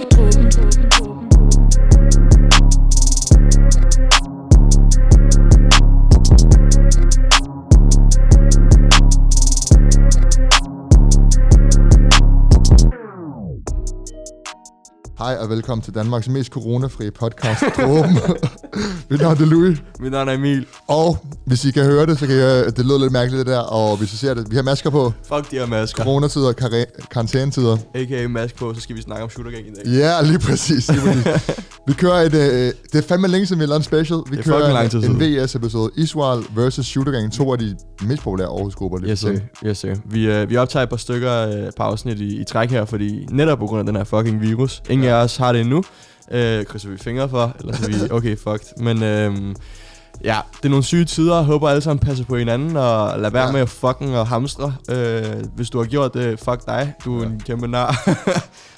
Hej og velkommen til Danmarks mest coronafri podcast, Dråben. Mit navn er Louis, Mit navn er Emil. Og hvis I kan høre det, så kan at det lyder lidt mærkeligt det der, og hvis I ser det, vi har masker på, Fuck de her masker. coronatider, kar- karantænetider. A.k.a. mask på, så skal vi snakke om Shooter Gang i dag. Ja, lige præcis. Lige præcis. vi kører et, øh, det er fandme længe siden, vi lavet en special. Vi Det er kører lang tid en, en VS-episode, Israel versus Shooter Gang, to af de mest populære Aarhus-grupper. lige Yes, sir. Yes, sir. Vi, øh, vi optager et par stykker øh, afsnit i, i træk her, fordi netop på grund af den her fucking virus. Ingen Ja. af os har det endnu. Øh, krydser vi fingre for, eller så er vi okay fucked. Men øh, ja, det er nogle syge tider. Jeg håber alle sammen passer på hinanden, og lad være Ja. med at fucking og hamstre. Øh, hvis du har gjort det, fuck dig. Du er Ja. en kæmpe nar.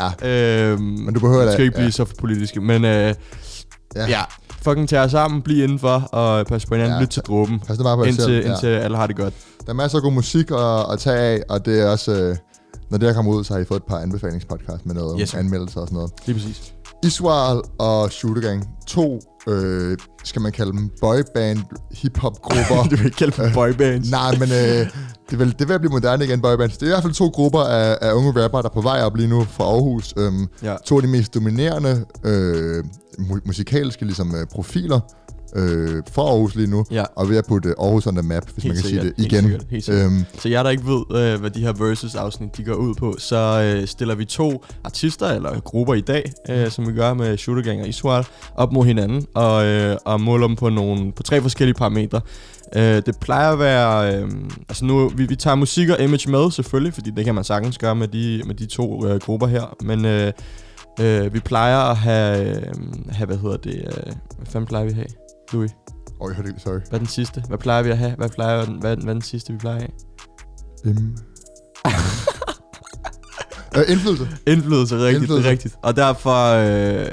Ja. øh, Men du behøver da- skal ikke blive ja. så politiske, men øh, ja. ja, fucking tage jer sammen, bliv indenfor og pas på hinanden, Ja. lyt til dråben, Pas nu bare på indtil, selv. Ja. indtil alle har det godt. Der er masser af god musik at, at tage af, og det er også... Øh, når det her kommer ud, så har I fået et par anbefalingspodcast med noget Yes, anmeldelser og sådan noget. Lige præcis. Israel og Shooter Gang, to, øh, skal man kalde dem, boyband hip-hop-grupper. du vil ikke kalde dem boybands. Nej, men øh, det, vil, det vil blive moderne igen, boybands. Det er i hvert fald to grupper af, af unge rappere, der er på vej op lige nu fra Aarhus. Øhm, Ja. To af de mest dominerende øh, mu- musikalske ligesom, øh, profiler øh, for Aarhus lige nu. Ja. Og ved at putte Aarhus on the map, hvis Helt man kan sikkert, sige det helt igen. sikkert, helt sikkert. Øhm, Så jer, der ikke ved, øh, hvad de her versus-afsnit de går ud på, så øh, stiller vi to artister eller grupper i dag, øh, som vi gør med Shooter Gang og Israel, op mod hinanden og, øh, og måler dem på, nogle, på tre forskellige parametre. Øh, det plejer at være... Øh, altså nu, vi, vi tager musik og image med selvfølgelig, fordi det kan man sagtens gøre med de, med de to øh, grupper her, men... Øh, Øh, vi plejer at have, øh, have, hvad hedder det, øh, hvad fanden plejer vi at have? Louis, Åh, jeg hørte ikke, sorry. hvad er den sidste? Hvad plejer vi at have? Hvad, plejer, hvad, hvad er den sidste, vi plejer at have? Um. Øh, indflydelse. Indflydelse, rigtigt, Indflydelse. Rigtigt. Og derfor, øh,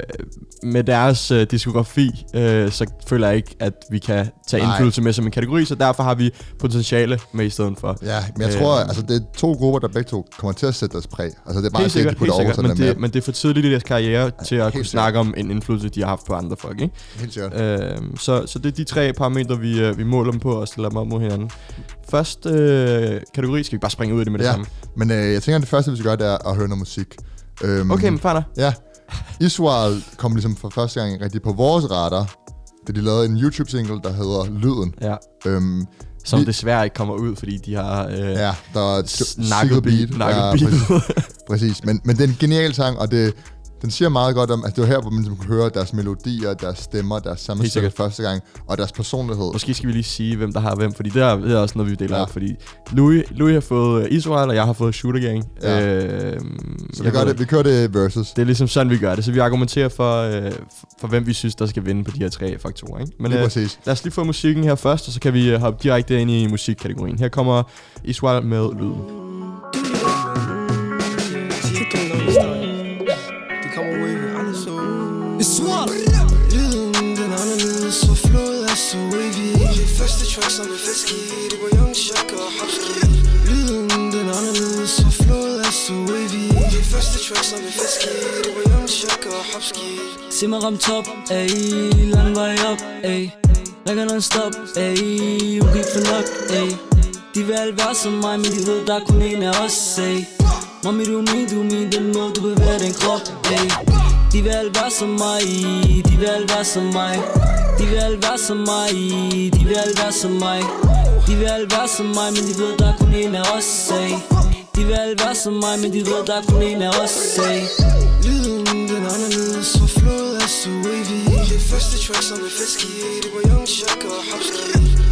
med deres øh, diskografi, øh, så føler jeg ikke, at vi kan tage Nej. indflydelse med som en kategori, så derfor har vi potentiale med i stedet for. Ja, men jeg Øh, tror, altså det er to grupper, der begge to kommer til at sætte deres præg. Altså det er bare Helt se, at de sikkert, sikkert. Men det, men det er for tidligt i deres karriere til at kunne sikkert. snakke om en indflydelse, de har haft på andre folk. Ikke? Helt sikkert. Øh, så, så det er de tre parametre, vi, øh, vi måler dem på og stiller dem op mod hinanden. Første øh, kategori skal vi bare springe ud i det med det Ja. samme. Men øh, jeg tænker, at det første, vi skal gøre, det er at høre noget musik. Øhm, Okay, men fair Ja. Israel kom ligesom for første gang rigtig på vores radar, da de lavede en YouTube-single, der hedder Lyden. Ja. Øhm, Som Vi- desværre ikke kommer ud, fordi de har øh, ja, der er snakket beat. Ja, Nakket præcis, beat. præcis. Men, men det er en genial sang, og det, den siger meget godt om, at det var her, hvor man ligesom kunne høre deres melodier, deres stemmer, deres sammensætning første gang, og deres personlighed. Måske skal vi lige sige, hvem der har hvem, fordi det er, det er også noget, vi deler Ja. ja. op, fordi Louis, Louis har fået øh, Israel, og jeg har fået Shooter Gang. Ja. Øh, Så vi, gør det, vi kører det versus. det er ligesom sådan, vi gør det, så vi argumenterer for, øh, for hvem vi synes, der skal vinde på de her tre faktorer. Ikke? Men Lige øh, præcis. lad os lige få musikken her først, og så kan vi øh, hoppe direkte ind i musikkategorien. Her kommer Israel med lyden. Som er feski, det var Young Shaka og Hapski. Se mig ramt top, ay, lang vej op, ay Rækker non-stop, ay, hun kan ikke få nok, ay De vil alle være som mig, men de ved, der er kun en af os, ay Mami, du er min, du er min, den måde, du bevæger den krop, ay De vil alle være som mig, de vil alle være som mig. De vil alle være som mig, de vil alle være som mig. De vil alle være som mig, men de ved, der er kun en af os, ay de vil alle være som mig, men de ved, der er kun en af os, ay Lyden, den er anderledes, så flod er så wavy. Det første track, som er feski, det var Young Shaka og Hapski.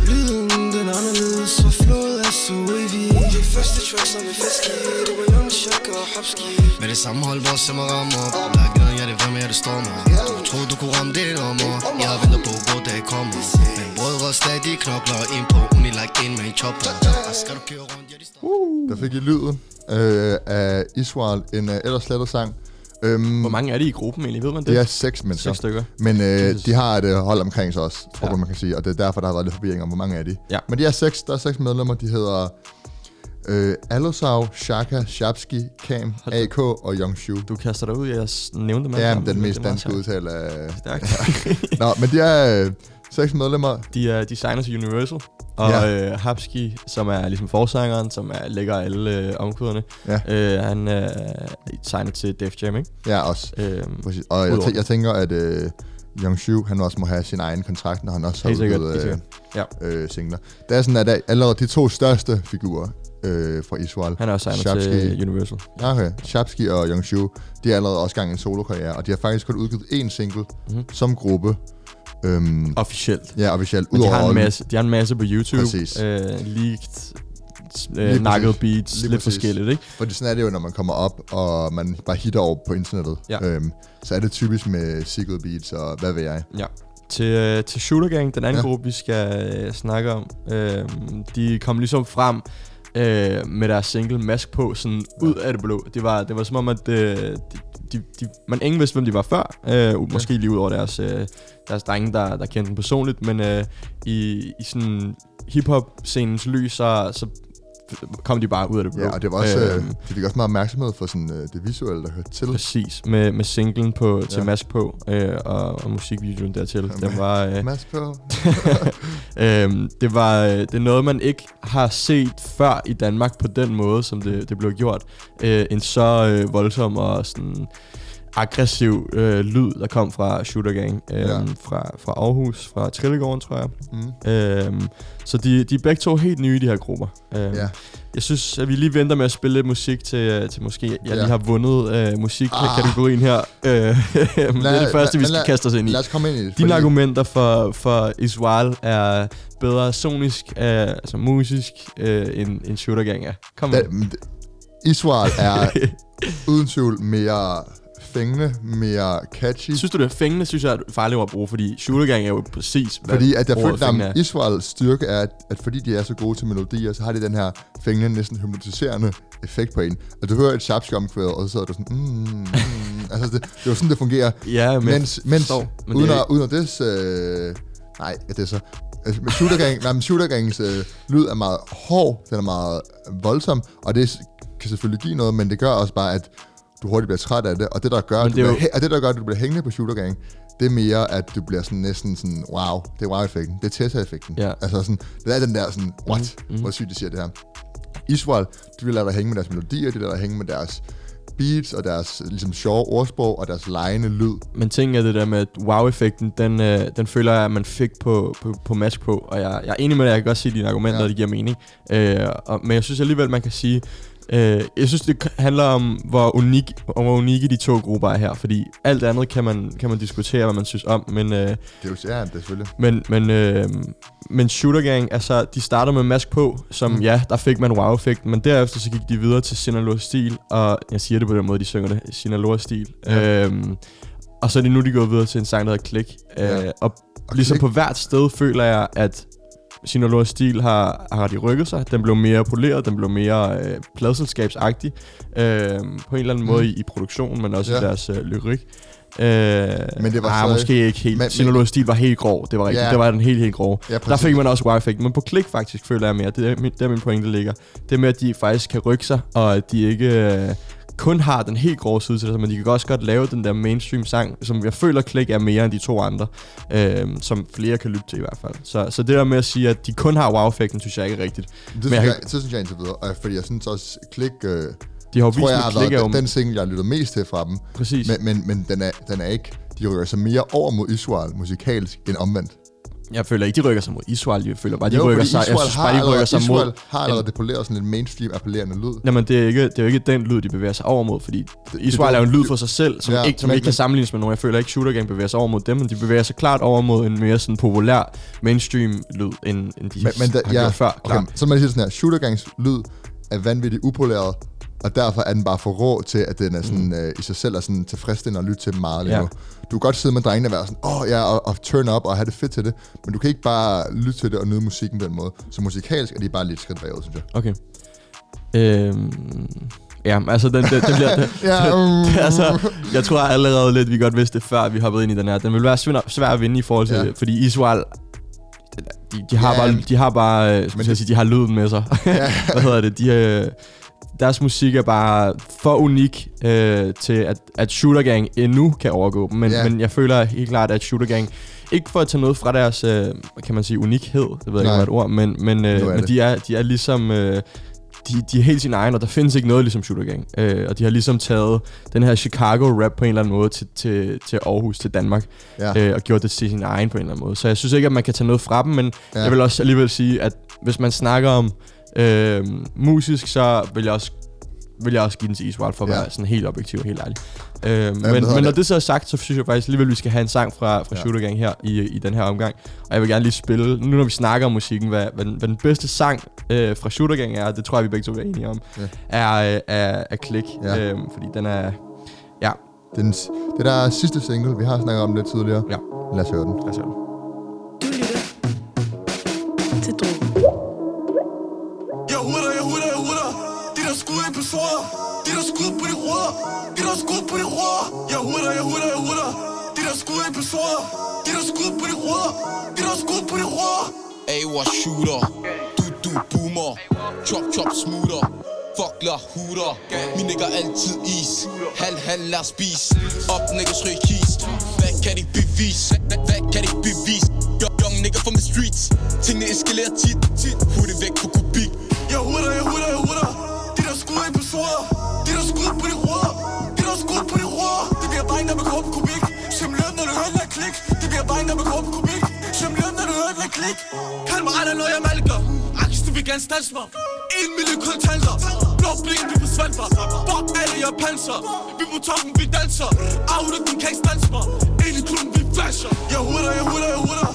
Lyden, den er anderledes, så flod er så wavy. Det første track, som er feski, det var Young Shaka og Hapski. Med det samme hold, hvor simmer rammer Lagt ned, ja det er hvem jeg det stormer Du troede du kunne ramme det nummer Jeg venter på, hvor dag kommer Men brødre stadig knokler ind på Uni like en chopper Og skal du køre rundt, ja de står Der fik I lyden øh, af Israel, en uh, ellers slettet sang. Øhm, Hvor mange er de i gruppen egentlig, ved man det? det er seks mennesker. Seks stykker. Men øh, de har et øh, hold omkring sig også, tror Ja. jeg, man kan sige. Og det er derfor, der har været lidt forvirring om, hvor mange er de. Ja. Men de er seks, der er seks medlemmer. De hedder Øh, Alosav, Shaka, Shapski, Kam, Hold. AK og Yongshu. Du kaster dig ud, jeg nævnte dem Ja, den mest danske udtale af... Stærkt. Nå, men de er øh, seks medlemmer. De er designer til Universal, og Ja. ja. øh, Hapski, som er ligesom forsangeren, som er, lægger alle øh, omkvæderne, Ja. øh, han er designer til Def Jam, ikke? Ja, også. Øhm, Præcis. Og jeg, tæ- jeg tænker, at øh, Yongshu, han også må have sin egen kontrakt, når han også har udgivet øh, sikkert. øh, singler. Det er sådan, at allerede de to største figurer øh, fra Israel, han er også signer til Universal. Ja, okay. Shapski og Yongshu, de er allerede også gang en solokarriere, og de har faktisk kun udgivet én single Mhm. som gruppe. Øhm, Officielt. ja, officielt. Men de har, en masse, de har en masse på YouTube. Præcis. Øh, leaked, øh, nakket beats, Lige lidt præcis. forskelligt, ikke? Fordi sådan er det jo, når man kommer op, og man bare hitter over på internettet. Ja. Øhm, så er det typisk med Secret Beats og hvad ved jeg. Ja. Til, øh, til Shooter Gang, den anden ja. gruppe, vi skal øh, snakke om, øh, de kom ligesom frem øh, med deres single Mask på, sådan ud af det blå. Det var, det var som om, at øh, de, de, de, man ingen vidste, hvem de var før. Øh, måske lige ud over deres, øh, deres drenge, der, der kendte dem personligt, men øh, i, i sådan hip-hop-scenens lys, så, så kom de bare ud af det blå. Ja, og det var også, øh, Øhm, de fik også meget opmærksomhed for sådan, øh, det visuelle, der hørte til. Præcis, med, med singlen på, til Ja. ja. Mask på, øh, og, og musikvideoen dertil. Jamen, Den var, øh, Mads på. øhm, det var øh, det er noget, man ikke har set før i Danmark på den måde, som det, det blev gjort. Øh, en så øh, voldsom og sådan aggressiv øh, lyd, der kom fra Shooter Gang, øh, Ja. ja. fra, fra Aarhus, fra Trillegården, tror jeg. Mm. Øhm, så de, de er begge to helt nye, de her grupper. Øhm, Ja. Jeg synes, at vi lige venter med at spille lidt musik til, øh, til måske, jeg Ja. lige har vundet øh, musikkategorien her. Øh, men det er det Lad- første, vi lad- skal lad- kaste os ind i. Lad os komme ind i det. Dine argumenter for, for Israel er bedre sonisk, øh, altså musisk, øh, end, end Shooter Gang er. Kom. Da, Israel er uden tvivl mere fængende, mere catchy. Synes du, det er fængende, synes jeg er et farligt ord at bruge, fordi Shooter Gang er jo præcis, hvad Fordi at jeg følte, at. Israels styrke er, at, at fordi de er så gode til melodier, så har de den her fængende, næsten hypnotiserende effekt på en. At du hører et sharpsk omkvæd, og så sidder du sådan, mm, mm. altså det, det er jo sådan, det fungerer. Ja, men, mens, mens forstår, men uden, det er uden at det, øh, nej, det er så, altså, med Shooter Gang, nej, men Shooter Gangs øh, lyd er meget hård, den er meget voldsom, og det kan selvfølgelig give noget, men det gør også bare, at du hurtigt bliver træt af det, og det der gør, at du det er bliver, jo- og det der gør, at du bliver hængende på Shooter Gang, det er mere, at du bliver sådan næsten sådan, wow, det er wow-effekten, det er Tessa-effekten. Ja. Altså sådan, det er den der sådan, what, Mhm, mm-hmm. hvor sygt de siger det her. Israel, de vil lade dig hænge med deres melodier, de vil lade dig hænge med deres beats, og deres ligesom sjove ordsprog, og deres lejende lyd. Men ting er det der med, at wow-effekten, den, øh, den føler jeg, at man fik på, på, på Mask på. Og jeg, jeg er enig med dig, jeg kan godt se dine argumenter, Ja. ja. det giver mening. Øh, og, men jeg synes alligevel, man kan sige, øh, jeg synes, det handler om, hvor, unik, om, hvor unikke de to grupper er her. Fordi alt andet kan man, kan man diskutere, hvad man synes om. Men, øh, Det er jo ja, det selvfølgelig. men, men, øh, men Shooter Gang, altså, de starter med Mask på, som Mm. ja, der fik man wow-effekten, men derefter så gik de videre til Sinaloa Stil, og jeg siger det på den måde, de synger det, Sinaloa Stil. Ja. Ja. Øhm, og så er de nu de gået videre til en sang, der hedder Klik. Ja. Øh, og, Og ligesom Klik- på hvert sted føler jeg, at Sinaloa Stil har, har de rykket sig. Den blev mere poleret, den blev mere øh, pladselskabsagtig øh, på en eller anden Mm. måde i, i produktionen, men også Ja. i deres øh, lyrik. Øh, Men det var ah, så- måske ikke helt. Men- Men, Sinaloa Stil var helt grov, det var rigtigt. Ja. Det var den helt, helt grove. Ja, Der fik man også wow-effekt, men på klik faktisk føler jeg mere, det er der min pointe ligger. Det med, at de faktisk kan rykke sig, og at de ikke øh, kun har den helt grove side til det, men de kan også godt lave den der mainstream sang, som jeg føler klik er mere end de to andre, øh, som flere kan lytte til i hvert fald. Så, så det der med at sige, at de kun har wow-effekten, synes jeg ikke er rigtigt. Det Men synes, jeg jeg, det synes jeg indtil videre, fordi jeg synes også, Klik, øh, De har jo tror jeg har været den, den single, jeg har lyttet mest til fra dem. præcis. Men, men, men den, er, den er ikke, de rykker sig mere over mod Israel musikalsk end omvendt. Jeg føler ikke, de rykker sig mod Israel. Jeg føler bare, de jo, rykker sig, jeg Israel synes har bare, de rykker allerede, sig Israel mod... har allerede depoleret sådan en mainstream appellerende lyd. Jamen, det er, ikke, det er jo ikke den lyd, de bevæger sig over mod, fordi det- Israel er jo en lyd for sig selv, som, Ja, ikke, som men- ikke kan men- sammenlignes med nogen. Jeg føler ikke, Shooter Gang bevæger sig over mod dem, men de bevæger sig klart over mod en mere sådan populær mainstream lyd, end, end de Men, men da, har ja, gjort før. okay, Klart. så man siger sådan her, Shootergangs lyd er vanvittigt upoleret, og derfor er den bare for rå til, at den er sådan, mm. øh, i sig selv er sådan tilfredsstillende at lytte til meget lige Ja. nu. Du kan godt sidde med drengene og være sådan, åh oh, ja, og, og turn up og have det fedt til det, men du kan ikke bare lytte til det og nyde musikken på den måde. Så musikalsk er de bare lidt skridt bagud, synes jeg. Okay. Øhm, ja, altså, den, den, den bliver... Den, Ja, um, altså, jeg tror allerede lidt, vi godt vidste det, før vi hoppede ind i den her. Den vil være svær, svær at vinde i forhold til... Ja. Ja. Fordi Israel... de, de har Ja, bare, de har bare, øh, men men sige, de har lyden med sig. Hvad hedder det? De, øh, deres musik er bare for unik øh, til, at, at Shooter Gang endnu kan overgå dem. Men, Ja. men jeg føler helt klart, at Shooter Gang, ikke for at tage noget fra deres, øh, kan man sige, unikhed, det ved jeg ikke, er et ord, men, men, øh, men det. de, er, de er ligesom... Øh, de, de er helt sin egen, og der findes ikke noget ligesom Shooter Gang. Øh, og de har ligesom taget den her Chicago-rap på en eller anden måde til, til, til Aarhus, til Danmark, Ja. øh, og gjort det til sin egen på en eller anden måde. Så jeg synes ikke, at man kan tage noget fra dem, men ja. jeg vil også alligevel sige, at hvis man snakker om øh, musisk, så vil jeg også vil jeg også give den til Israel for at Ja. være sådan helt objektiv og helt ærlig. Øh, men, hvad hedder men når det? det så er sagt, så synes jeg faktisk alligevel, at vi skal have en sang fra, fra Ja. ja. Shooter Gang her i, i den her omgang. Og jeg vil gerne lige spille, nu når vi snakker om musikken, hvad, hvad, den, hvad den bedste sang øh, fra Shooter Gang er, det tror jeg, vi begge to er enige om, Ja. er, øh, er, er Click. Ja. Ja. Øh, fordi den er... Ja, Den, det der er sidste single, vi har snakket om det tidligere. Ja. Lad os høre den. lad os høre den. Du lytter til Drogen. Ruder Jeg huder, jeg huder, jeg huder De der skud episoder De der skud på de ruder De der skud på de ruder AWA shooter. Du du boomer. Chop chop smoother Fuck la huder Min nigger altid is. Halv halv lad os spise. Op niggas ryg kis. Hvad kan de bevise? Hvad, kan de bevise? Young, nigga from the streets. Tingene eskalerer tit. Tit Hurtigt væk på kubik. Jeg huder, jeg huder, jeg huder når man går på kubik. Som løn, når du hører den klik. Det bliver bare når man går på kubik. Som løn, når du hører den klik. Kald mig aldrig noget, jeg malker. Akis, du vil gerne stanse mig En million kontanter. Blå blik, vi forsvandt mig Bok alle jeg panser Vi på toppen, vi danser. Auto, den kan ikke stanse mig Ind i klubben, vi flasher. Jeg huder, jeg huder, jeg huder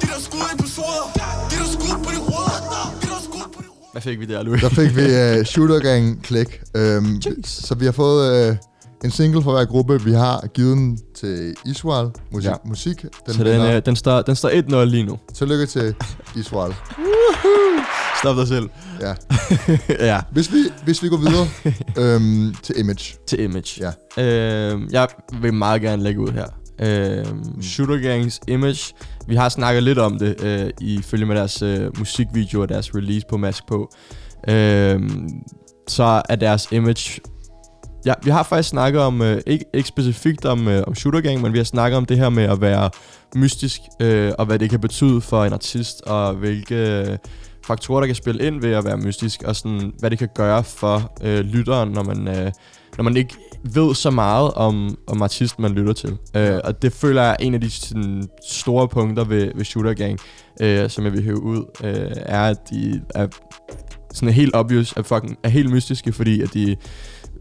De der skud episoder De der skud på de ruder. De der skud på de ruder. Hvad fik vi der, Louis? Der fik vi uh, Shooter Gang Click. Um, så vi har fået uh, en single fra hver gruppe. Vi har givet den til Israel. Musik. Ja. musik den Så den, øh, den, står, den står 1-0 lige nu. Tillykke til Israel. Stop dig selv. Ja. ja, Hvis vi, hvis vi går videre øhm, til Image. til Image. Ja. Øh, jeg vil meget gerne lægge ud her. Øh, Shooter Gangs Image. Vi har snakket lidt om det øh, i følge med deres øh, musikvideo og deres release på Mask på. Øh, så er deres image... Ja, vi har faktisk snakket om, øh, ikke, ikke specifikt om, øh, om Shooter Gang, men vi har snakket om det her med at være mystisk, øh, og hvad det kan betyde for en artist, og hvilke øh, faktorer, der kan spille ind ved at være mystisk, og sådan, hvad det kan gøre for øh, lytteren, når man, øh, når man ikke ved så meget om, om artisten, man lytter til. Øh, og det føler jeg er en af de sådan, store punkter ved, ved Shooter Gang, øh, som jeg vil hæve ud, øh, er, at de er sådan helt obvious, at fucking, er helt mystiske, fordi at de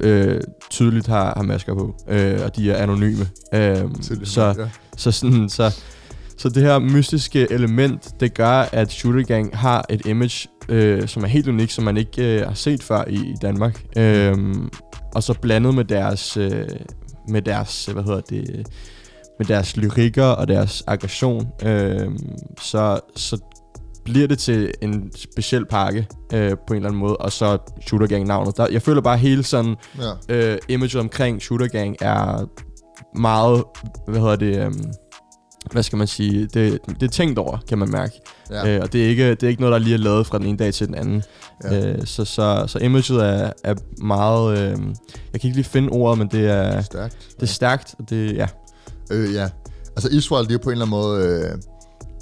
øh, tydeligt har, har masker på, øh, og de er anonyme. Øh, så, ja. så, sådan, så, så det her mystiske element, det gør, at Shooter Gang har et image, øh, som er helt unikt, som man ikke øh, har set før i, i Danmark. Øhm, og så blandet med deres, øh, med deres, øh, hvad hedder det, med deres lyrikker og deres aggression, øh, så, så bliver det til en speciel pakke øh, på en eller anden måde, og så Shooter Gang navnet. Der, jeg føler bare hele sådan ja. øh, imaget omkring Shooter Gang er meget, hvad hedder det, øhm, hvad skal man sige, det, det er tænkt over, kan man mærke. ja. Øh, og det er, ikke, det er ikke noget, der lige er lavet fra den ene dag til den anden. Ja. Øh, så, så, så imaget er, er meget, øh, jeg kan ikke lige finde ordet, men det er, Stærkt. det er stærkt, og det, ja. Øh, ja. Altså Israel, de er på en eller anden måde... Øh,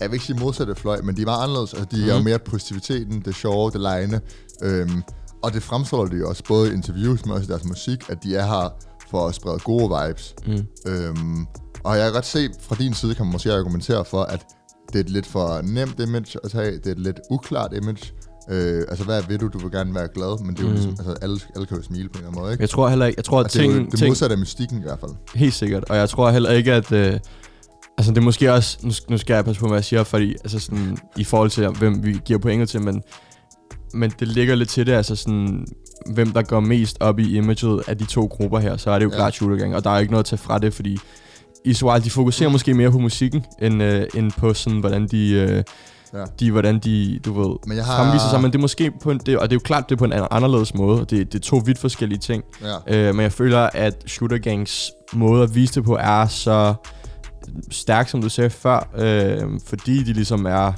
jeg vil ikke sige modsatte fløj, men de er meget anderledes. Altså, de mm. er jo Mhm. mere positiviteten, det sjove, det lejende. Øhm, og det fremstår de jo også både i interviews, men også i deres musik, at de er her for at sprede gode vibes. Mm. Øhm, og jeg kan godt se, fra din side kan man måske argumentere for, at det er et lidt for nemt image at tage. Det er et lidt uklart image. Øh, altså, hvad vil du? Du vil gerne være glad, men det er jo Mm. ligesom, altså, alle, alle kan jo smile på en eller anden måde, ikke? Jeg tror heller ikke, jeg tror, at Og det er jo ting, det ting, modsatte af mystikken i hvert fald. Helt sikkert, og jeg tror heller ikke, at... Øh, altså det er måske også... Nu, nu skal jeg passe på, hvad jeg siger, fordi altså sådan, i forhold til, hvem vi giver pointet til, men, men det ligger lidt til det, altså sådan, hvem der går mest op i imaget af de to grupper her, så er det jo Ja. klart Shooter Gang, og der er ikke noget at tage fra det, fordi Israel, de fokuserer måske mere på musikken, end, øh, end på sådan, hvordan de... Øh, Ja. de, hvordan de, du ved, Men jeg har- fremviser sig, men det er måske på en, det, og det er jo klart, det er på en an- anderledes måde, det, det er to vidt forskellige ting. Ja. Øh, men jeg føler, at Shooter Gangs måde at vise det på er så stærk, som du sagde før, øh, fordi de ligesom er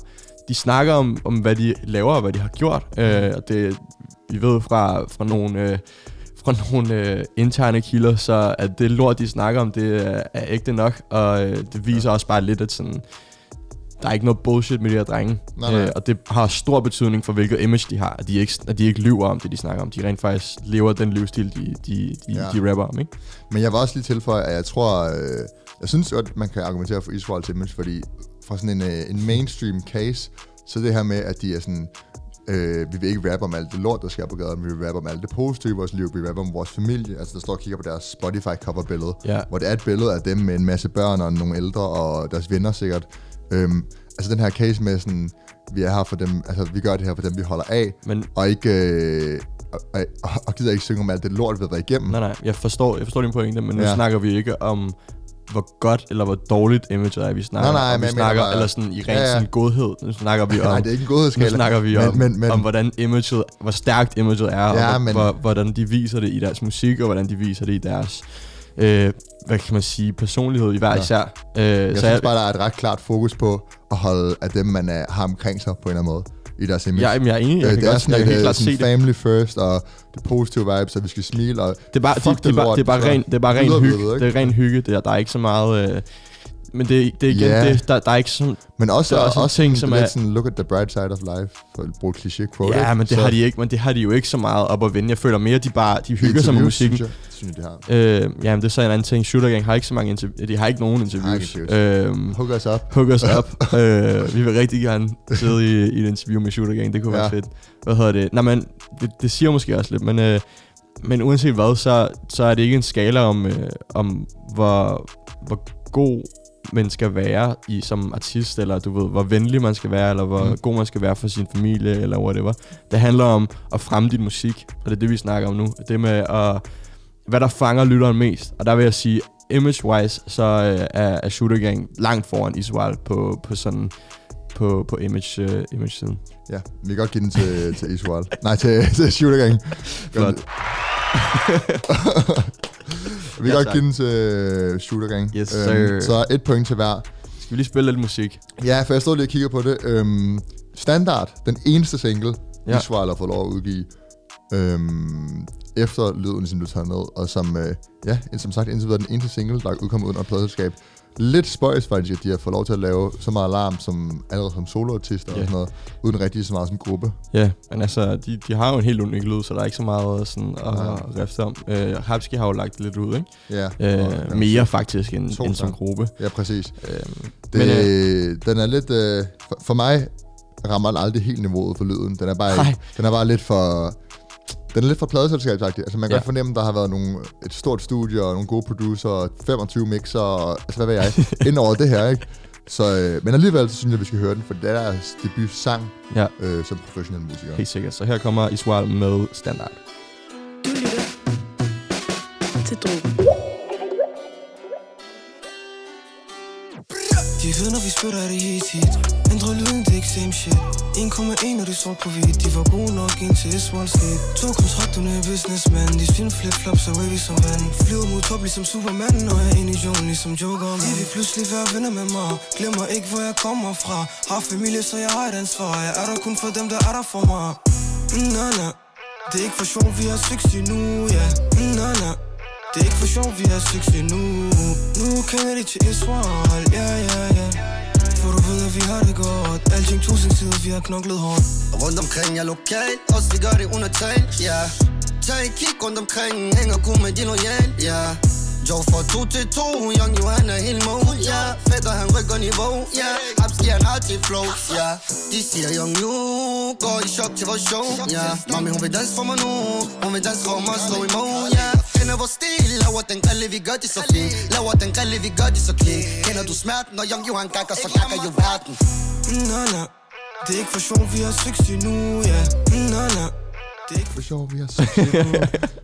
de snakker om, om, hvad de laver og hvad de har gjort. Øh, og det, vi ved fra, fra nogle... Øh, fra nogle øh, interne kilder, så at det lort, de snakker om, det er, er ægte nok, og øh, det viser ja. også bare lidt, at sådan, der er ikke noget bullshit med de her drenge. Nej, nej. Øh, og det har stor betydning for, hvilket image de har, at de ikke, at de ikke lyver om det, de snakker om. De rent faktisk lever den livsstil, de, de, de, Ja. ja. de rapper om, ikke? Men jeg vil også lige tilføje, at jeg tror, øh, jeg synes godt, man kan argumentere for Israels image, fordi fra sådan en, øh, en mainstream case, så det her med, at de er sådan, øh, vi vil ikke rappe om alt det lort, der sker på gaden, vi vil rappe om alt det positive i vores liv, vi vil rappe om vores familie, altså der står og kigger på deres Spotify-cover-billede, Ja. hvor det er et billede af dem med en masse børn og nogle ældre og deres venner sikkert. Øhm, altså den her case med sådan, vi er her for dem, altså vi gør det her for dem, vi holder af, Men og ikke, øh, og, og, og gider ikke synge om alt det lort, vi har været igennem. nej, nej, jeg forstår, jeg forstår din pointe, men nu ja. snakker vi ikke om, hvor godt eller hvor dårligt image er, vi snakker Nej, nej, men Vi jeg snakker, bare- eller sådan i ren Ja, ja. sådan godhed. Nu snakker vi om, Nej, det er ikke en nu godhedsskala. snakker vi om, men, men, om hvordan imaget, hvor stærkt imaget er, Ja, og men- hvor, hvordan de viser det i deres musik, og hvordan de viser det i deres, øh, hvad kan man sige, personlighed i hver Ja. især. Øh, Jeg så synes bare, der er et ret klart fokus på at holde af dem, man er, har omkring sig på en eller anden måde i deres image. jeg, jamen, jeg er enig, jeg, Øh, det er godt, sådan jeg et, helt øh, sådan det. family first, og det positive vibes, og vi skal smile, og Det er bare, Fuck de, det det, er bare, lort, det er bare så ren, det er bare ren hygge. Det er ren hygge. Det er, der er ikke så meget... Øh, men det, det er igen, Ja. det, der, der er ikke sådan... men også, Der er også en også ting, som er sådan, look at the bright side of life, for at bruge cliché quote. Ja, ikke? men det, Så har de ikke, men det har de jo ikke så meget op at vende. Jeg føler mere, de bare de hygger sig med musikken. Synes jeg, synes jeg, de har. Øh, jamen, det er så en anden ting. Shooter Gang har ikke så mange interviews. De har ikke nogen interviews. interviews. Øhm, Hook us up. hook os op. øh, vi vil rigtig gerne sidde i, i et interview med Shooter Gang. Det kunne Ja. være fedt. Hvad hedder det? Nej, men det, det siger måske også lidt, men, øh, men uanset hvad, så, så er det ikke en skala om, øh, om hvor, hvor god man skal være i som artist, eller du ved, hvor venlig man skal være, eller hvor Mm. god man skal være for sin familie, eller whatever. Det handler om at fremme din musik, og det er det, vi snakker om nu. Det med at, hvad der fanger lytteren mest. Og der vil jeg sige, image-wise, så øh, er, er Shooter Gang langt foran Israel på, på sådan på, på image, uh, image-siden. Ja, vi kan godt give den til, til Israel. Nej, til, til Shooter Gang. Flot. vi kan Ja, godt tak. give den til Shooter Gang. Yes, Øhm, sir. så et point til hver. Skal vi lige spille lidt musik? Ja, for jeg stod lige og kigger på det. Øhm, Standard, den eneste single, ja. Israel har fået lov at udgive, øhm, efter lyden ligesom blev taget ned, og som, øh, ja, som sagt, indtil videre den eneste single, der er udkommet uden et pladselskab. Lidt spøjs faktisk, at de har fået lov til at lave så meget alarm som allerede som soloartister yeah. og Ja. sådan noget, uden rigtig så meget som gruppe. Ja, men altså, de, de har jo en helt unik lyd, så der er ikke så meget sådan at Nej. rifte om. Øh, Hapski har jo lagt det lidt ud, ikke? Ja, Øh, og- mere faktisk end, end som gruppe. Ja, præcis. Øh, Det, men, øh, den er lidt... Øh, for, for mig rammer den aldrig helt niveauet for lyden. Den er bare, Nej. den er bare lidt for... Den er lidt for pladeselskabsagtig. Altså man kan Ja. godt fornemme, at der har været nogle, et stort studie og nogle gode producer, 25 mixer, og, altså hvad ved jeg, ind over det her, ikke? Så, øh, men alligevel så synes jeg, at vi skal høre den, for det er deres debut sang ja, øh, som professionel musiker. helt sikkert. Så her kommer Israel med standard. Du lytter til Drogen. De ved, når vi spytter det helt hit Ændrer lyden, det er ikke same shit. 1,1 og det sort på hvidt. De var gode nok indtil Iswal skete. To kontrakterne er businessman. De spin flip-flops og wavy som vand. Flyver mod top ligesom Superman Og er inde i jorden ligesom Joker. De vil pludselig være venner med mig. Glemmer ikke, hvor jeg kommer fra. Har familie, så jeg har et ansvar. Jeg er der kun for dem, der er der for mig. Na, na. Det er ikke for sjov, vi har succes nu, ja. Na, na. Det er ikke for sjov, vi har succes nu Nu kender de til Israel, ja, ja, ja. For du ved, at vi har det godt. Alting tusind sider, vi har knoklet hårdt. Og Rundt omkring er lokal, også vi gør det under tag, ja. Tag et kig rundt omkring, hænger god med de lojal, ja. Joe for 2 til 2, Young Johan er helt mo, ja. Fætter han rykker niveau, ja. Abski han har til flow, ja. De siger Young Nu går i chok til vores show, ja. Mami hun vil danse for mig nu, hun vil danse for mig, slow emo, ja. Kender vores stil, laver den grille, vi gør det så fint Laver den grille, vi gør det så clean Kender du smerten, når Young Johan gakker, så gakker jo verden Na, na. Det er ikke for sjov, vi har succes nu, ja Na, na. Det er ikke For sjov, vi har succes nu.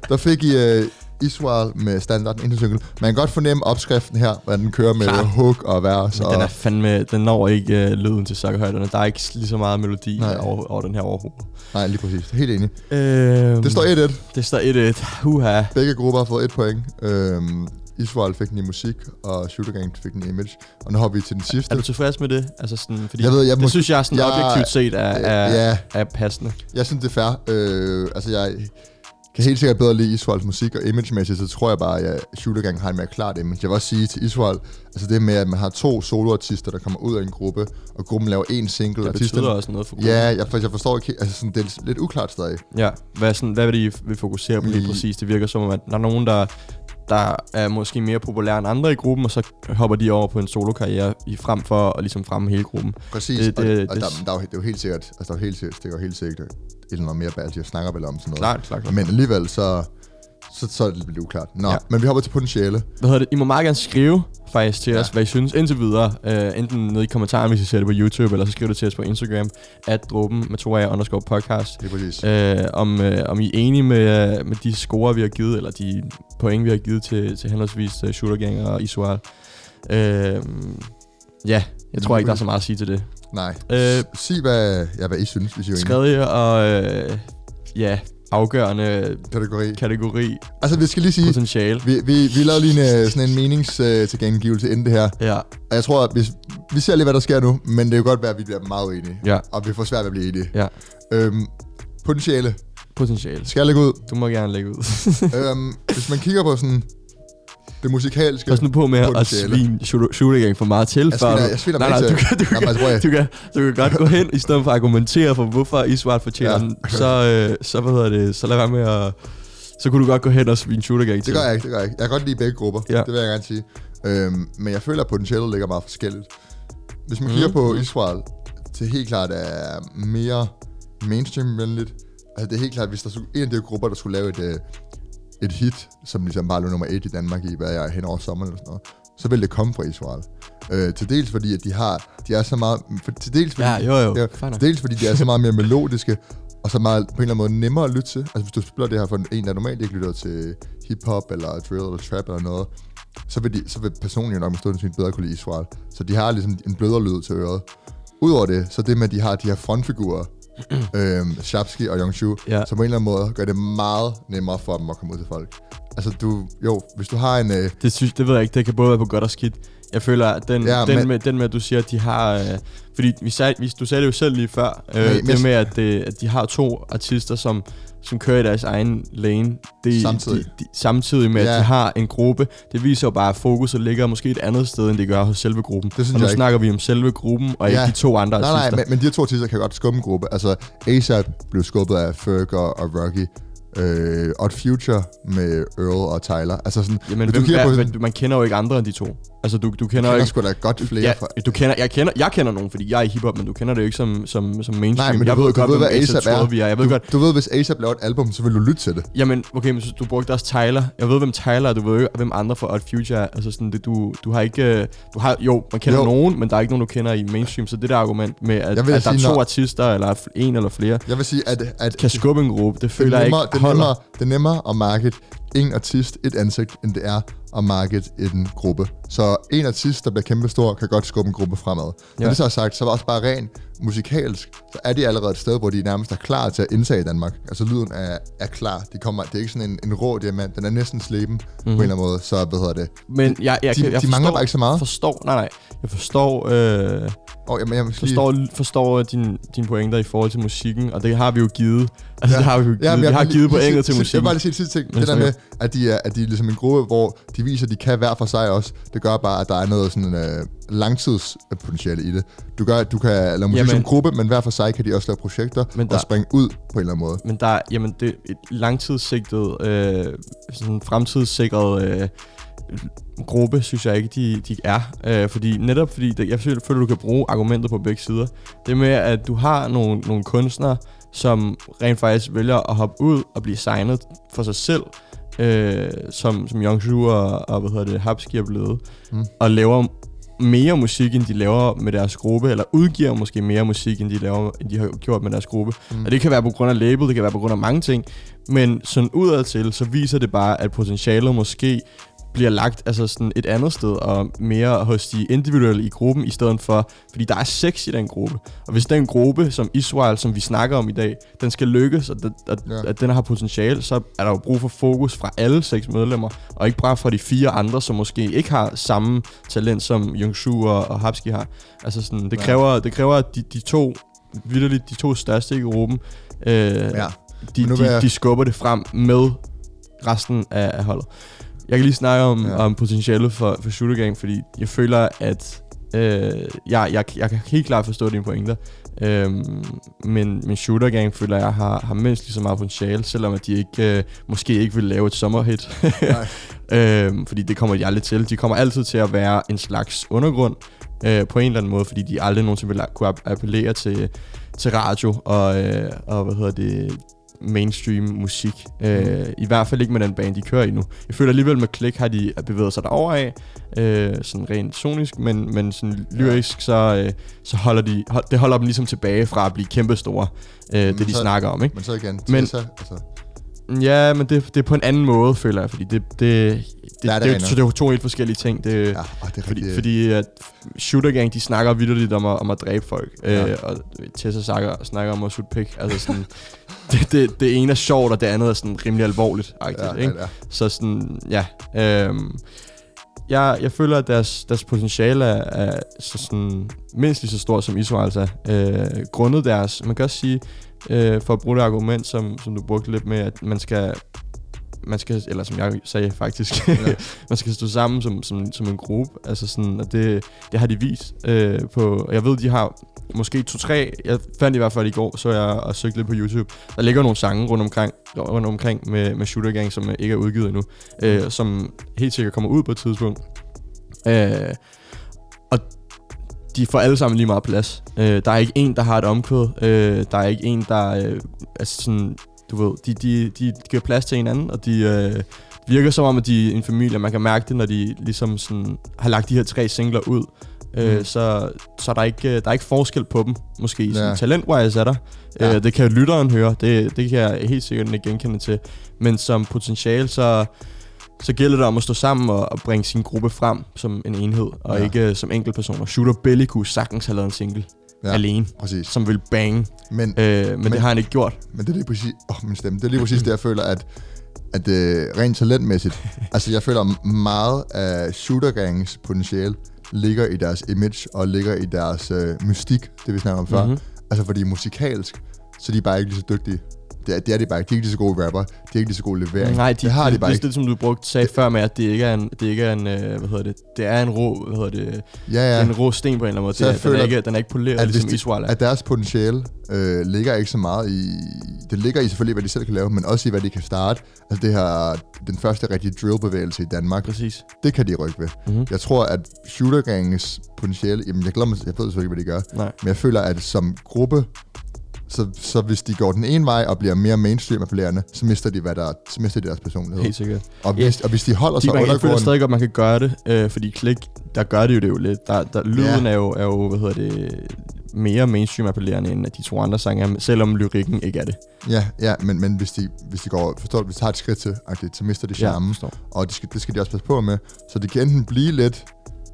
Der fik I uh, Israel med standarden indtil single. Man kan godt fornemme opskriften her, hvordan den kører med Klar. hook og vers. Og, den er fandme, den når ikke øh, lyden til sokkerhøjderne. Der er ikke lige så meget melodi Nej. over, over den her overhovedet. Nej, lige præcis. Helt enig. Øh, Det står 1-1. Det står 1-1. Huha. Begge grupper har fået et point. Øhm, Israel fik den i musik, og Shooter Gang fik den i image. Og nu har vi til den sidste. Er du tilfreds med det? Altså sådan, fordi Jeg ved, jeg det må- synes jeg sådan jeg- objektivt set er, er, Ja. er passende. Jeg synes, det er fair. Øh, altså, jeg kan helt sikkert bedre lide Israels musik, og imagemæssigt, så tror jeg bare, at Shooter Gang har en mere klart image. Jeg vil også sige til Israel, altså det med, at man har to soloartister, der kommer ud af en gruppe, og gruppen laver en single. Det artisten- betyder også noget for gruppen. Ja, jeg, for, jeg forstår ikke altså sådan, det er lidt uklart stadig. Ja, hvad, sådan, hvad vil de vil fokusere på lige I- præcis? Det virker som om, at der er nogen, der, der er måske mere populære end andre i gruppen, og så hopper de over på en solokarriere i frem for at ligesom fremme hele gruppen. Præcis, Det- det, det, det- og, og der, der, er jo, det er jo helt sikkert, altså der er jo helt sikkert, det er jo helt sikkert et eller andet mere bag, jeg snakker vel om sådan noget. Klart, klart, klart. Men alligevel, så, så, så er det lidt uklart. Nå, Ja. men vi hopper til potentiale. Hvad hedder det? I må meget gerne skrive faktisk til Ja. os, hvad I synes indtil videre. Uh, enten nede i kommentaren, hvis I ser det på YouTube, eller så skriv det til os på Instagram, at dråben med to af underscore podcast. Det er præcis. Uh, om, uh, om I er enige med, med de score, vi har givet, eller de point, vi har givet til, til henholdsvis uh, Shooter Gang og Isual. Uh, ja, jeg tror ikke, der er så meget at sige til det. Nej. Øh, Sig, hvad, ja, hvad I synes, hvis I er enige. Skrevet og øh, ja, afgørende Kategori. kategori Altså, vi skal lige sige, potentiale. vi, vi, vi lavede lige en, øh, sådan en meningstilgængivelse inden det her. Ja, Og jeg tror, at hvis, vi ser lige, hvad der sker nu, men det er jo godt være, at vi bliver meget uenige. ja, Og vi får svært ved at blive enige. ja. Øhm, potentiale. Potentiale. Skal jeg lægge ud? Du må gerne lægge ud. øhm, hvis man kigger på sådan det musikalske... Pas nu på med at svine gang for meget til. Jeg sviner- jeg sviner nej, nej, du kan, du, Jamen, kan, altså, du, kan, du kan godt gå hen, i stedet for at argumentere for, hvorfor Israel fortjener Ja. den. Så, øh, så, hvad hedder det, så lad være med at... Så kunne du godt gå hen og svine shooter gang til. Det gør jeg ikke, det gør jeg ikke. Jeg kan godt lide begge grupper, Ja. det vil jeg gerne sige. Øhm, men jeg føler, at potentialet ligger meget forskelligt. Hvis man kigger Mhm. på Israel, det helt klart er mere mainstream-venligt. Altså det er helt klart, hvis der skulle, en af de grupper, der skulle lave et, øh, et hit, som ligesom bare lå nummer et i Danmark i, hvad jeg er hen over sommeren eller sådan noget, så vil det komme fra Israel. Øh, til dels fordi, at de har, de er så meget, for, til dels fordi, Ja, jo, jo. Ja, til dels fordi de er så meget mere melodiske, og så meget, på en eller anden måde nemmere at lytte til. Altså hvis du spiller det her for en, der normalt ikke lytter til hip-hop, eller drill, eller trap, eller noget, så vil, de, så vil personen jo nok med stående bedre kunne lide Israel. Så de har ligesom en blødere lyd til øret. Udover det, så det med, at de har de her frontfigurer, øhm, Shapski og Yongshu, Ja. som på en eller anden måde gør det meget nemmere for dem at komme ud til folk. Altså du, jo, hvis du har en... Øh, Det, synes, det ved jeg ikke, det kan både være på godt og skidt. Jeg føler, at den, ja, den, men- med, den med, at du siger, at de har... Øh, fordi vi sagde, vi, du sagde det jo selv lige før, øh, Men- det med, at, det, at de har to artister, som, som kører i deres egen lane. Det, Samtidig. De, de, samtidig med, at Ja. de har en gruppe. Det viser jo bare, at fokuset ligger måske et andet sted, end det gør hos selve gruppen. synes og nu jeg ikke. snakker vi om selve gruppen, og ikke Ja. de to andre nej, artister. nej, men, men de her to artister kan godt skubbe en gruppe. Altså ASAP blev skubbet af Ferg og, og Rocky. Øh, Odd Future med Earl og Tyler. Altså sådan, Jamen, hvem, du er, på, men man kender jo ikke andre end de to. Altså, du, du kender kender jo jeg ikke... sgu da godt flere ja, fra... du kender, jeg, kender, jeg kender nogen, fordi jeg er i hiphop, men du kender det jo ikke som, som, som mainstream. Nej, men du jeg ved, ved du godt, ved, hvad A$AP ASAP er. Rocky er. Jeg ved du, godt, du ved, hvis ASAP laver et album, så vil du lytte til det. Jamen, okay, men du brugte også Tyler. Jeg ved, hvem Tyler er. Du ved jo ikke, hvem andre fra Odd Future er. Altså sådan, det, du, du har ikke... øh, Du har, jo, man kender jo. Nogen, men der er ikke nogen, du kender i mainstream. Så det der argument med, at, at vil der sige, er to når- artister, eller en eller flere, Jeg vil sige, at, at kan skubbe en gruppe, det det, føler er jeg nemmere, ikke det, er holder. nemmere, det er nemmere at market en artist, et ansigt, end det er at market en gruppe. Så en artist, der bliver kæmpe stor, kan godt skubbe en gruppe fremad. Når Ja. det så er sagt, så det også bare rent musikalsk, så er de allerede et sted, hvor de nærmest er klar til at indtage Danmark. Altså lyden er, er klar. De kommer, det er ikke sådan en, en rå diamant, den er næsten sleben mm-hmm. på en eller anden måde. Så hvad hedder det? Men jeg, jeg, de, kan- jeg de mangler forstår, bare ikke så meget. Forstår, nej, nej. Jeg forstår, øh, Og, jamen, jeg lige, forstår, forstår din, dine pointer i forhold til musikken, og det har vi jo givet. Altså, Ja. det har vi jo givet. Ja, vi har lige- givet pointet sige- til Jeg vil musikken. bare lige sige det sidste ting. Men Det der med, at de, er, at de er ligesom en gruppe, hvor de viser, at de kan hver for sig også. Det gør bare, at der er noget sådan øh, langtidspotentiale i det. Du gør, at du kan lave musik Jamen- som gruppe, men hver for sig kan de også lave projekter Men der- og springe ud på en eller anden måde. Men der, er- jamen det er et langtidssigtet, øh, sådan fremtidssikret øh, gruppe, synes jeg ikke, de, de er. Øh, fordi netop fordi, det, jeg føler, føler, du kan bruge argumentet på begge sider. Det med, at du har nogle, nogle kunstnere, som rent faktisk vælger at hoppe ud og blive signet for sig selv, øh, som, som Yongshu og, og hvad hedder det, Hapski er blevet, Mm. og laver mere musik, end de laver med deres gruppe, eller udgiver måske mere musik, end de, laver, end de har gjort med deres gruppe. Mm. Og det kan være på grund af label, det kan være på grund af mange ting, men sådan udadtil, så viser det bare, at potentialet måske bliver lagt altså sådan et andet sted, og mere hos de individuelle i gruppen, i stedet for, fordi der er seks i den gruppe. Og hvis den gruppe, som Israel, som vi snakker om i dag, den skal lykkes, og den, at, Ja. at den har potentiale, så er der jo brug for fokus fra alle seks medlemmer, og ikke bare fra de fire andre, som måske ikke har samme talent, som Jungshu og, og Hapski har. Altså sådan, det Ja. kræver, det kræver at de, de to, vitterligt de to største i gruppen, øh, Ja. de, de, jeg- de skubber det frem med resten af holdet. Jeg kan lige snakke om, Ja. om potentialet for, for Shooter Gang, fordi jeg føler, at øh, jeg, jeg, jeg kan helt klart forstå dine pointer. Øhm, men, men Shooter Gang føler jeg har, har mindst lige så meget potentiale, selvom at de ikke, øh, måske ikke vil lave et sommerhit. Øhm, fordi det kommer de aldrig til. De kommer altid til at være en slags undergrund øh, på en eller anden måde, fordi de aldrig nogensinde vil kunne app- appellere til, til radio og, øh, og hvad hedder det, mainstream musik. Øh, I hvert fald ikke med den bane, de kører i nu. Jeg føler alligevel med Click har de bevæget sig derover af, øh, sådan rent sonisk, men, men sådan lyrisk, så, øh, så holder de, hold, det holder dem ligesom tilbage fra at blive kæmpestore, øh, det de så- snakker om, ikke? Men så igen, Men- Tessa, altså, Ja, men det, det er på en anden måde, føler jeg, fordi det, det, det, det, er det, det, det er jo to helt forskellige ting. Det, ja, det er fordi, rigtig, fordi at Shooter Gang, de snakker vidderligt om at, om at dræbe folk. Ja. Øh, og Tessa snakker, snakker om at sutte pik. Altså sådan, det, det, det ene er sjovt, og det andet er sådan rimelig alvorligt. ja, Ja, ja, ikke? ja. Så sådan, ja. Øhm, jeg, jeg føler, at deres, deres potentiale er, er så sådan, mindst lige så stort som Israels er. Øh, grundet deres, man kan også sige, øh, for at bruge det argument, som, som du brugte lidt med, at man skal, man skal, eller som jeg sagde faktisk, Ja. man skal stå sammen som, som, som en gruppe. Altså sådan, og det, det har de vist øh, på, og jeg ved, de har måske to-tre, jeg fandt i hvert fald i går, så jeg og søgte lidt på YouTube, der ligger nogle sange rundt omkring, rundt omkring med, med Shooter Gang, som ikke er udgivet endnu, øh, som helt sikkert kommer ud på et tidspunkt. Øh, og de får alle sammen lige meget plads. Øh, der er ikke en, der har et omkvæd. Øh, der er ikke en, der øh, er sådan, du ved, de, de, de giver plads til hinanden, og de øh, virker som om, at de er en familie. Man kan mærke det, når de ligesom sådan har lagt de her tre singler ud. Øh, Mm. så, så der er ikke, der er ikke forskel på dem, måske. Ja. Sådan, talent-wise er der. Ja. Øh, det kan lytteren høre, det, det kan jeg helt sikkert ikke genkende til. Men som potentiale, så, så gælder det om at stå sammen og, og bringe sin gruppe frem som en enhed, og Ja. ja. ikke øh, som enkeltpersoner. Shooter Belly kunne sagtens have lavet en single Ja. alene, Præcis. som vil bang, Men, øh, men, men det har han ikke gjort. men det er lige præcis... Åh, oh, min stemme. Det er lige præcis det, jeg føler, at, at øh, rent talentmæssigt... altså, jeg føler meget af Shooter Gangs potentiale ligger i deres image og ligger i deres øh, mystik, det vi snakker om før. Mhm. Altså, fordi musikalsk, så er de bare ikke lige så dygtige. Det er, det er de bare ikke. De er ikke lige så gode rapper. De er ikke lige så gode levering. Nej, de, det har de bare det, ikke. det, som du brugte sagde før med, at det ikke er en, det ikke er en øh, hvad hedder det, det er en rå, hvad hedder det, Ja, ja. en rå sten på en eller anden måde. Så Det, jeg er- den, føler, er ikke, den er ikke poleret, at, ligesom de, Israel er. at deres potentiale øh, ligger ikke så meget i... Det ligger i selvfølgelig, hvad de selv kan lave, men også i, hvad de kan starte. Altså det her, den første rigtige drillbevægelse i Danmark, Præcis. det kan de rykke ved. Mm-hmm. Jeg tror, at Shooter Gangs potentiale... Jamen, jeg mig, jeg ved selvfølgelig ikke, hvad de gør. Nej. Men jeg føler, at som gruppe, så, så hvis de går den ene vej og bliver mere mainstream appellerende, så mister de, hvad der, så mister de deres personlighed. Helt sikkert. Og hvis, og hvis de holder De, sig man, jeg føler undergrunden... stadig godt, man kan gøre det, øh, fordi klik, der gør det jo det jo lidt. Der, der, lyden Ja. er, jo, er jo, hvad hedder det, mere mainstream appellerende end de to andre sange selvom lyrikken ikke er det. Ja, ja men, men hvis, de, hvis de går, forstår du, hvis de har et skridt til, så mister de charmen. forstår. og det skal, det skal de også passe på med. Så det kan enten blive lidt,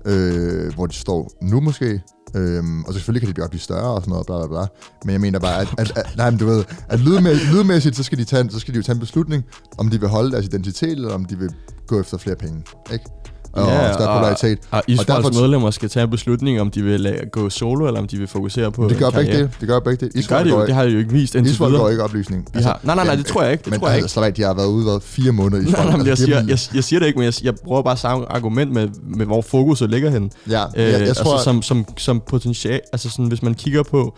øh, hvor de står nu måske, øhm, og så selvfølgelig kan de godt blive større og sådan noget, bla bla bla. Men jeg mener bare, at, at, at nej, men du ved, at lydmæssigt, lydmæssigt så, skal de tage, så skal de jo tage en beslutning, om de vil holde deres identitet, eller om de vil gå efter flere penge. Ikke? Og Ja, større og- popularitet. Og Israels derfor- derfor, medlemmer skal tage en beslutning, om de vil lade, gå solo, eller om de vil fokusere på Det gør begge karriere. dele. Det gør begge dele. Det gør de jo, det har de jo ikke vist indtil Israel videre. går ikke oplysning. De har, nej, nej, nej, det tror jeg ikke. Det men tror jeg ikke. altså, af, de har været ude været fire måneder i Nej, Israel. nej, men jeg, Altså, siger, det er- jeg, jeg siger det ikke, men jeg, jeg bruger bare samme argument med, med hvor fokuset ligger hen. Ja, Øh, jeg, jeg tror, altså som, som, som potentiale, altså sådan, hvis man kigger på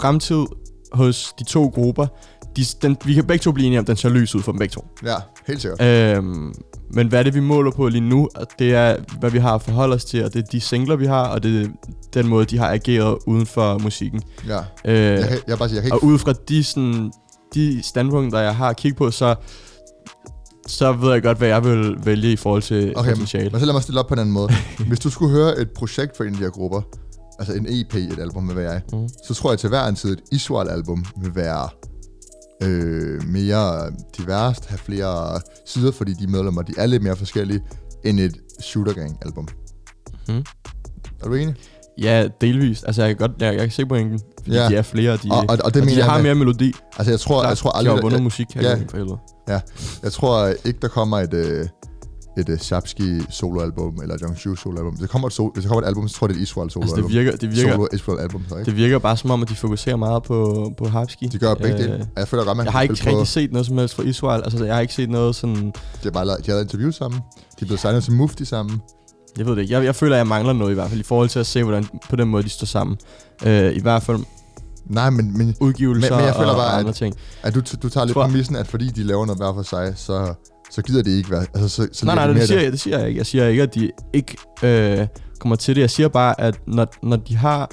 fremtid hos de to grupper, de, den, vi kan begge to blive enige om, den ser lys ud for dem begge to. ja, helt sikkert. Øhm, men hvad er det, vi måler på lige nu? Det er, hvad vi har at forholde os til, og det er de singler, vi har, og det er den måde, de har ageret uden for musikken. Ja. Øh, Jeg, kan, jeg, bare sige, jeg kan ikke og ud fra de, sådan, de standpunkter, jeg har at kigge på, så, så ved jeg godt, hvad jeg vil vælge i forhold til Okay, potentiale. Men så lad mig stille op på en anden måde. Hvis du skulle høre et projekt for en af de her grupper, altså en EP, et album, hvad ved jeg, Mhm. så tror jeg til hver en tid, et Israel-album vil være øh, mere diverst, have flere sider, fordi de medlemmer, de er lidt mere forskellige. end et Shooter Gang album. Mhm. Er du enig? Ja, delvist. Altså, jeg kan godt jeg, jeg kan se pointen, fordi Ja. ja. de er flere, og de, Og- og- og det og mener de jeg har med- mere melodi. Altså jeg tror, Klart, jeg tror de aldrig... har jo vundet musik her ja. ja. for helvede. jeg tror ikke, der kommer et, øh, et uh, Shabski soloalbum, eller Young Shu soloalbum. Hvis der kommer et, sol, hvis der kommer et album, så tror jeg, det er et Israel Altså, soloalbum. det virker, det virker, Solo Israel album, så ikke? det virker bare som om, at de fokuserer meget på, på Harpski. De gør begge. Øh, Jeg føler godt, man Jeg har ikke spille på, rigtig set noget som helst fra Israel. Altså, jeg har ikke set noget sådan... De har bare lavet, de har lavet interview sammen. De er blevet signet til Mufti sammen. Jeg ved det ikke. Jeg, jeg føler, at jeg mangler noget i hvert fald, i forhold til at se, hvordan på den måde, de står sammen. Øh, I hvert fald Nej, men, men udgivelser Men- men jeg føler og, bare, og at- andre ting. at du, du tager lidt præmissen, at fordi de laver noget hver for sig, så, så gider det ikke være... Altså, så, så Nej, nej, de det mere siger, jeg, det siger jeg ikke. Jeg siger ikke, at de ikke øh, kommer til det. Jeg siger bare, at når, når de har...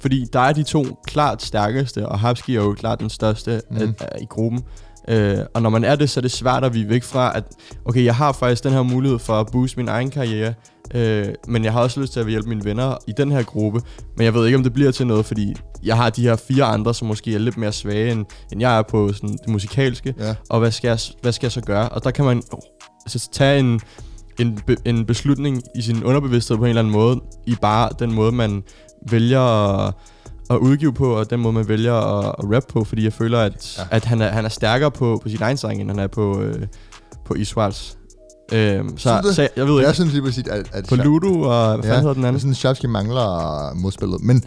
Fordi der er de to klart stærkeste, og Hapski er jo klart den største mm. af, af, i gruppen. Øh, og når man er det, så er det svært at vi væk fra, at okay, jeg har faktisk den her mulighed for at booste min egen karriere, øh, men jeg har også lyst til at hjælpe mine venner i den her gruppe, men jeg ved ikke, om det bliver til noget, fordi jeg har de her fire andre, som måske er lidt mere svage, end, end jeg er på sådan, det musikalske, Ja. og hvad skal, jeg, hvad skal jeg så gøre? Og der kan man altså, tage en, en, be, en beslutning i sin underbevidsthed på en eller anden måde, i bare den måde, man vælger at, at udgive på, og den måde, man vælger at, at rappe på, fordi jeg føler, at, Ja. at han, er, han er stærkere på, på sin egen sang, end han er på, øh, på Israels. Øhm, så, det? så, jeg, jeg ved Jeg ikke, synes lige præcis, at... at på Ludo, og hvad Ja, hedder den jeg anden? synes, Shabski mangler modspillet. Men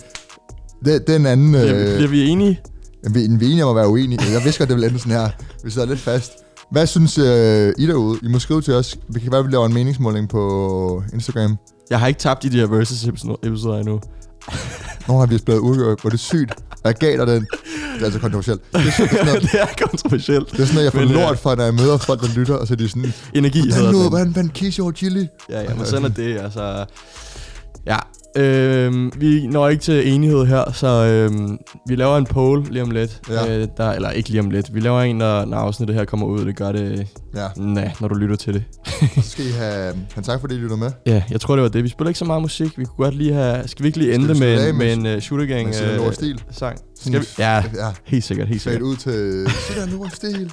det, det er en anden... Bliver, Øh, bliver vi enige? vi, vi er enige om at være uenige. Jeg vidste godt, det ville ende sådan her. Vi sidder lidt fast. Hvad synes øh, I derude? I må skrive til os. Vi kan være, vi laver en meningsmåling på Instagram. Jeg har ikke tabt i de her versus episoder endnu. Nogle har vi spillet udgør, hvor det er sygt. Jeg gav dig den. Det er altså kontroversielt. Det er, sådan, det er noget, det er kontroversielt. det er sådan noget, jeg får Men, øh, lort for, når jeg møder folk, der lytter, og så er de sådan, Energi hedder hvordan nu, den. hvordan vandt Kishi over Chili? Ja, ja, men sådan er det, altså... Ja, øhm, vi når ikke til enighed her, så øhm, vi laver en poll lige om lidt. Ja. Øh, der, eller ikke lige om lidt. Vi laver en, når, når afsnittet her kommer ud. Det gør det, Ja, nej, når du lytter til det. så skal I have... Han tak fordi I lytter med. Ja, jeg tror, det var det. Vi spiller ikke så meget musik. Vi kunne godt lige have... Skal vi ikke lige ende vi med, med- med en uh, shooter gang Sinan øh, Stil? sang? Skal vi? Ja, Ja, helt sikkert, helt sikkert. ud til Sinan Nord Stil.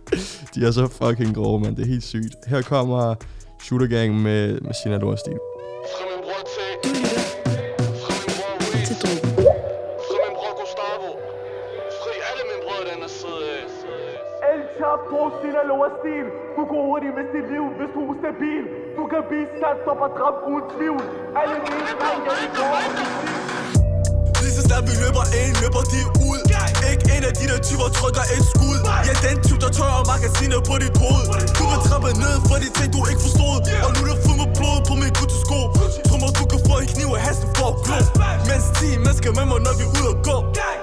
De er så fucking grove, mand. Det er helt sygt. Her kommer shooter gang med, med Sina Lorstil. Stil. Du går hurtigt hvis dit liv, hvis du er stabil Du kan vise sat op og dræbt uden tvivl. Alle mine drenge, de går Lige så snart vi løber ind, løber de ud en af de der typer trykker et skud. Jeg er den type, der tørrer magasiner på dit hoved. Du vil trappe ned for de ting, du ikke forstod. Og nu er der fuld med blod på min Gucci-sko Tror mig, du kan få en kniv og hasten for at glo Mens 10 mennesker med mig, når vi er ude at gå.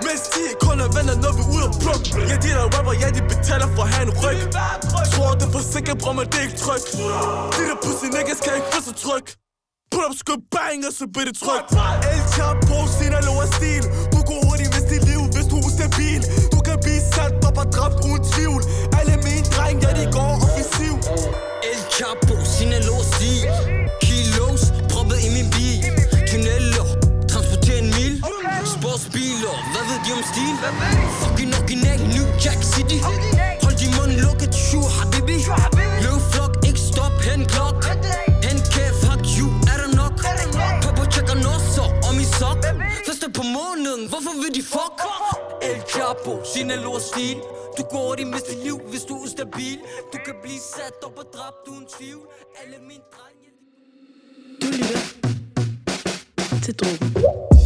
Mens 10 kun er venner, når vi er ude at plukke. Ja, de der rapper, ja, de betaler for at have en ryg. Tror det er for sikkert, bror, men det er ikke tryg. De der pussy niggas kan ikke få så tryg. Put up, skub, bang, og så bliver det trygt. El Chapo, Sinaloa stil ustabil Du kan vise sat op og dræbt uden tvivl. Alle mine dreng, ja, de går offensiv. El Chapo, Sinaloa stil Kilos, proppet i min bil. Tunneller, transporterer en mil. Sportsbiler, hvad ved de om stil? Fucking original, New Jack City. Hold din mund lukket, sure habibi. Løv flok, ikke stop, hen klok på månen hvorfor vil de fuck? El Chapo, Sinaloa stil Du går i miste liv, hvis du er ustabil Du kan blive sat op og dræbt uden tvivl Alle mine drenge Du lytter til Drogen.